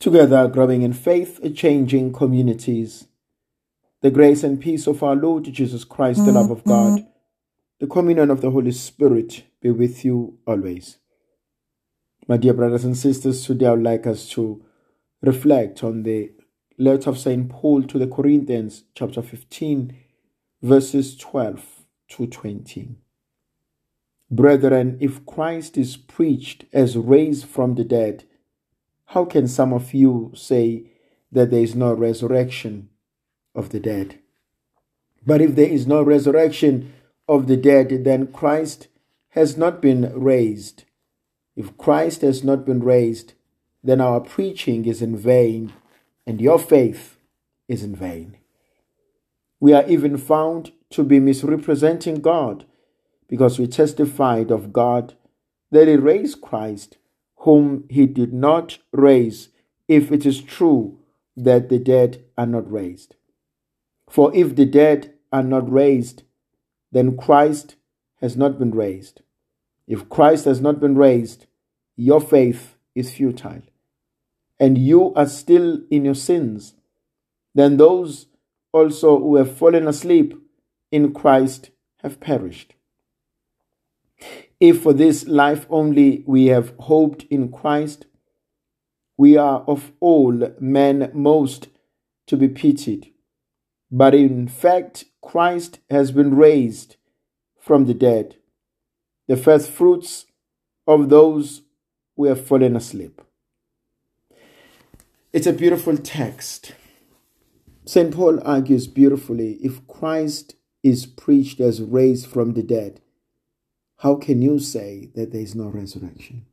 Together, growing in faith, changing communities. The grace and peace of our Lord Jesus Christ, the love of mm-hmm. God, the communion of the Holy Spirit be with you always. My dear brothers and sisters, today I would like us to reflect on the letter of St. Paul to the Corinthians, chapter 15, verses 12 to 20. Brethren, if Christ is preached as raised from the dead, how can some of you say that there is no resurrection of the dead? But if there is no resurrection of the dead, then Christ has not been raised. If Christ has not been raised, then our preaching is in vain and your faith is in vain. We are even found to be misrepresenting God because we testified of God that He raised Christ whom he did not raise, if it is true that the dead are not raised. For if the dead are not raised, then Christ has not been raised. If Christ has not been raised, your faith is futile, and you are still in your sins. Then those also who have fallen asleep in Christ have perished. If for this life only we have hoped in Christ, we are of all men most to be pitied. But in fact, Christ has been raised from the dead, the first fruits of those who have fallen asleep. It's a beautiful text. St. Paul argues beautifully if Christ is preached as raised from the dead, how can you say that there is no resurrection?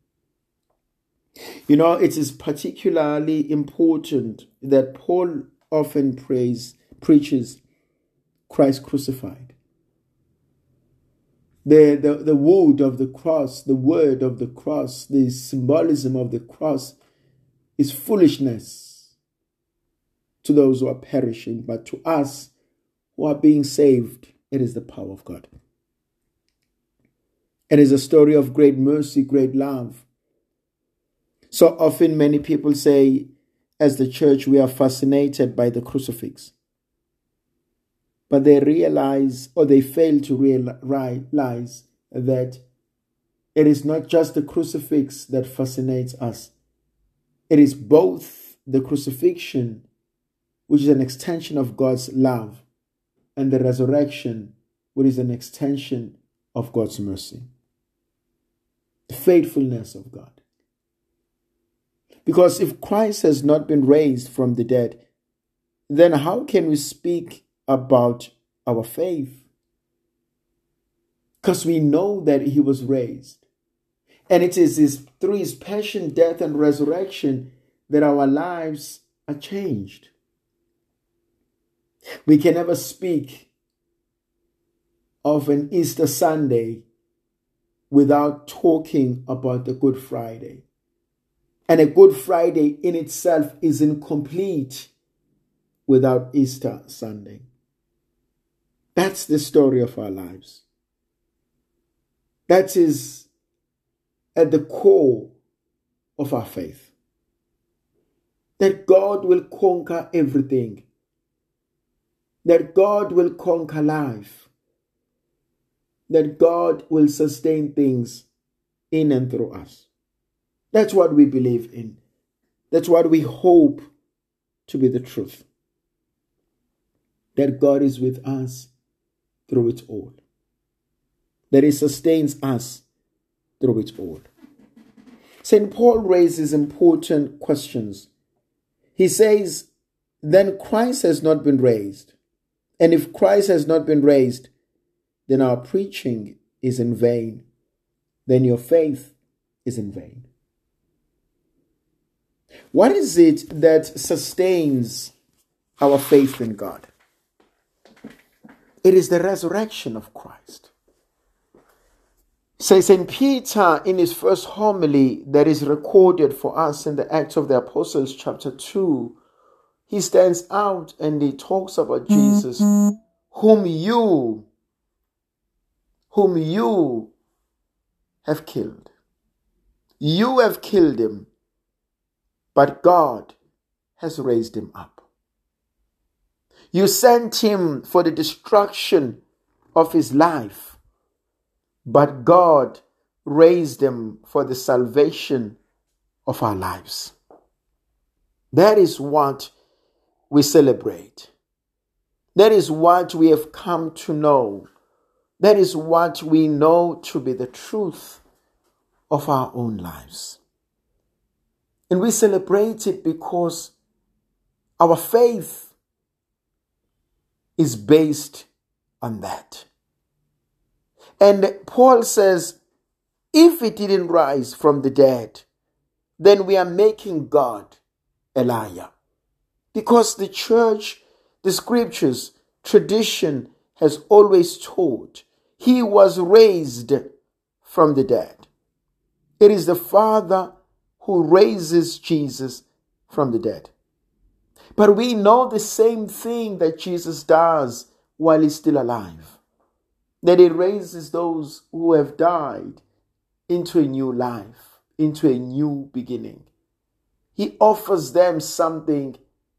You know, it is particularly important that Paul often prays, preaches Christ crucified. The, the, the wood of the cross, the word of the cross, the symbolism of the cross is foolishness to those who are perishing, but to us who are being saved, it is the power of God. It is a story of great mercy, great love. So often, many people say, as the church, we are fascinated by the crucifix. But they realize or they fail to realize that it is not just the crucifix that fascinates us, it is both the crucifixion, which is an extension of God's love, and the resurrection, which is an extension of God's mercy faithfulness of God. Because if Christ has not been raised from the dead, then how can we speak about our faith? Because we know that he was raised. And it is his, through his passion, death, and resurrection that our lives are changed. We can never speak of an Easter Sunday without talking about the Good Friday. And a Good Friday in itself is incomplete without Easter Sunday. That's the story of our lives. That is at the core of our faith. That God will conquer everything. That God will conquer life that God will sustain things in and through us. That's what we believe in. That's what we hope to be the truth. That God is with us through it all. That He sustains us through it all. St. Paul raises important questions. He says, Then Christ has not been raised. And if Christ has not been raised, then our preaching is in vain. Then your faith is in vain. What is it that sustains our faith in God? It is the resurrection of Christ. Say St. Peter in his first homily that is recorded for us in the Acts of the Apostles, chapter 2, he stands out and he talks about Jesus, mm-hmm. whom you whom you have killed. You have killed him, but God has raised him up. You sent him for the destruction of his life, but God raised him for the salvation of our lives. That is what we celebrate. That is what we have come to know. That is what we know to be the truth of our own lives. And we celebrate it because our faith is based on that. And Paul says, if it didn't rise from the dead, then we are making God a liar. Because the church, the scriptures, tradition has always taught he was raised from the dead. It is the Father who raises Jesus from the dead. But we know the same thing that Jesus does while he's still alive that he raises those who have died into a new life, into a new beginning. He offers them something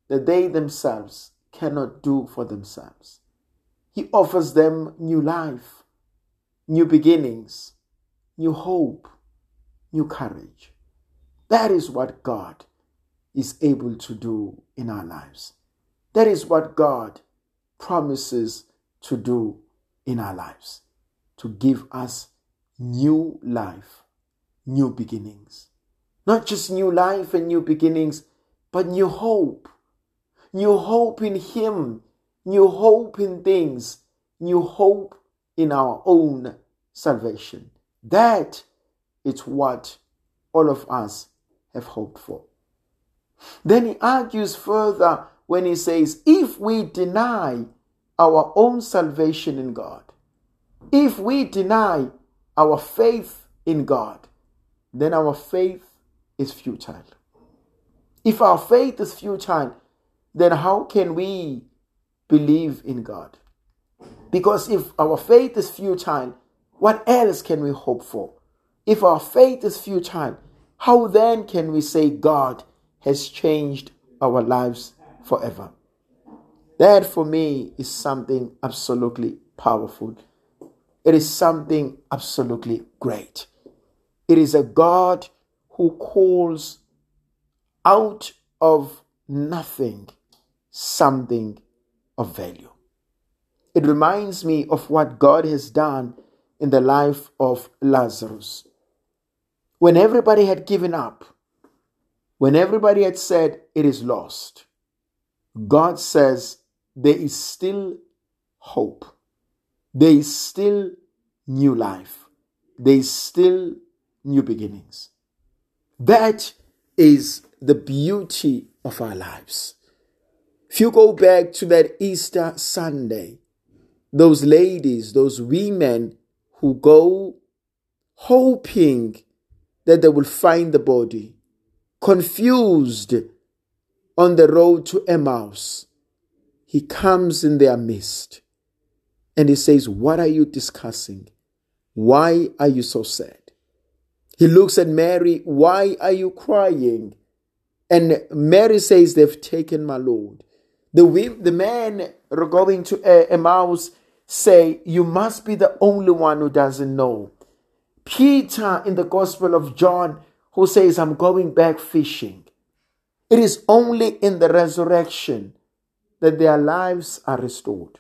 that they themselves cannot do for themselves. He offers them new life, new beginnings, new hope, new courage. That is what God is able to do in our lives. That is what God promises to do in our lives, to give us new life, new beginnings. Not just new life and new beginnings, but new hope. New hope in Him, new hope in things, new hope in our own salvation. That is what all of us have hoped for. Then he argues further when he says, if we deny our own salvation in God, if we deny our faith in God, then our faith is futile. If our faith is futile, then how can we believe in God? Because if our faith is futile, what else can we hope for? If our faith is futile, how then can we say God has changed our lives forever? That for me is something absolutely powerful. It is something absolutely great. It is a God who calls out of nothing something of value. It reminds me of what God has done in the life of Lazarus. When everybody had given up, when everybody had said it is lost, God says there is still hope. There is still new life. There is still new beginnings. That is the beauty of our lives. If you go back to that Easter Sunday, those ladies, those women who go hoping that they will find the body, confused on the road to Emmaus, he comes in their midst and he says, What are you discussing? Why are you so sad? He looks at Mary, Why are you crying? And Mary says, They've taken my Lord. The, the men going to Emmaus say, You must be the only one who doesn't know. Peter in the Gospel of John, who says, I'm going back fishing. It is only in the resurrection that their lives are restored,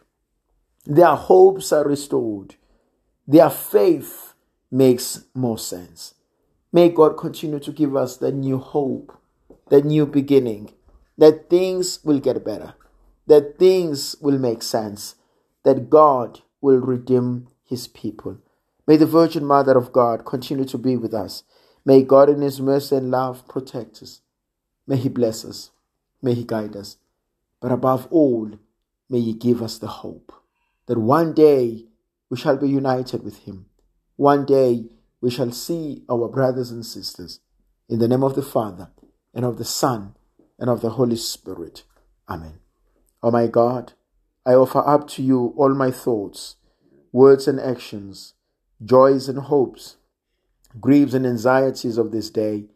their hopes are restored, their faith makes more sense. May God continue to give us the new hope, the new beginning, that things will get better, that things will make sense, that God will redeem his people. May the Virgin Mother of God continue to be with us. May God in his mercy and love protect us. May he bless us. May he guide us. But above all, may he give us the hope that one day we shall be united with him. One day we shall see our brothers and sisters. In the name of the Father, and of the Son, and of the Holy Spirit. Amen. Oh my God, I offer up to you all my thoughts, words, and actions joys and hopes, griefs and anxieties of this day.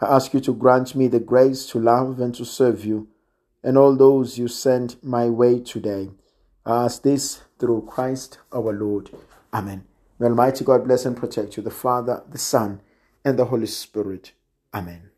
I ask you to grant me the grace to love and to serve you and all those you send my way today. I ask this through Christ our Lord. Amen. May Almighty God bless and protect you, the Father, the Son, and the Holy Spirit. Amen.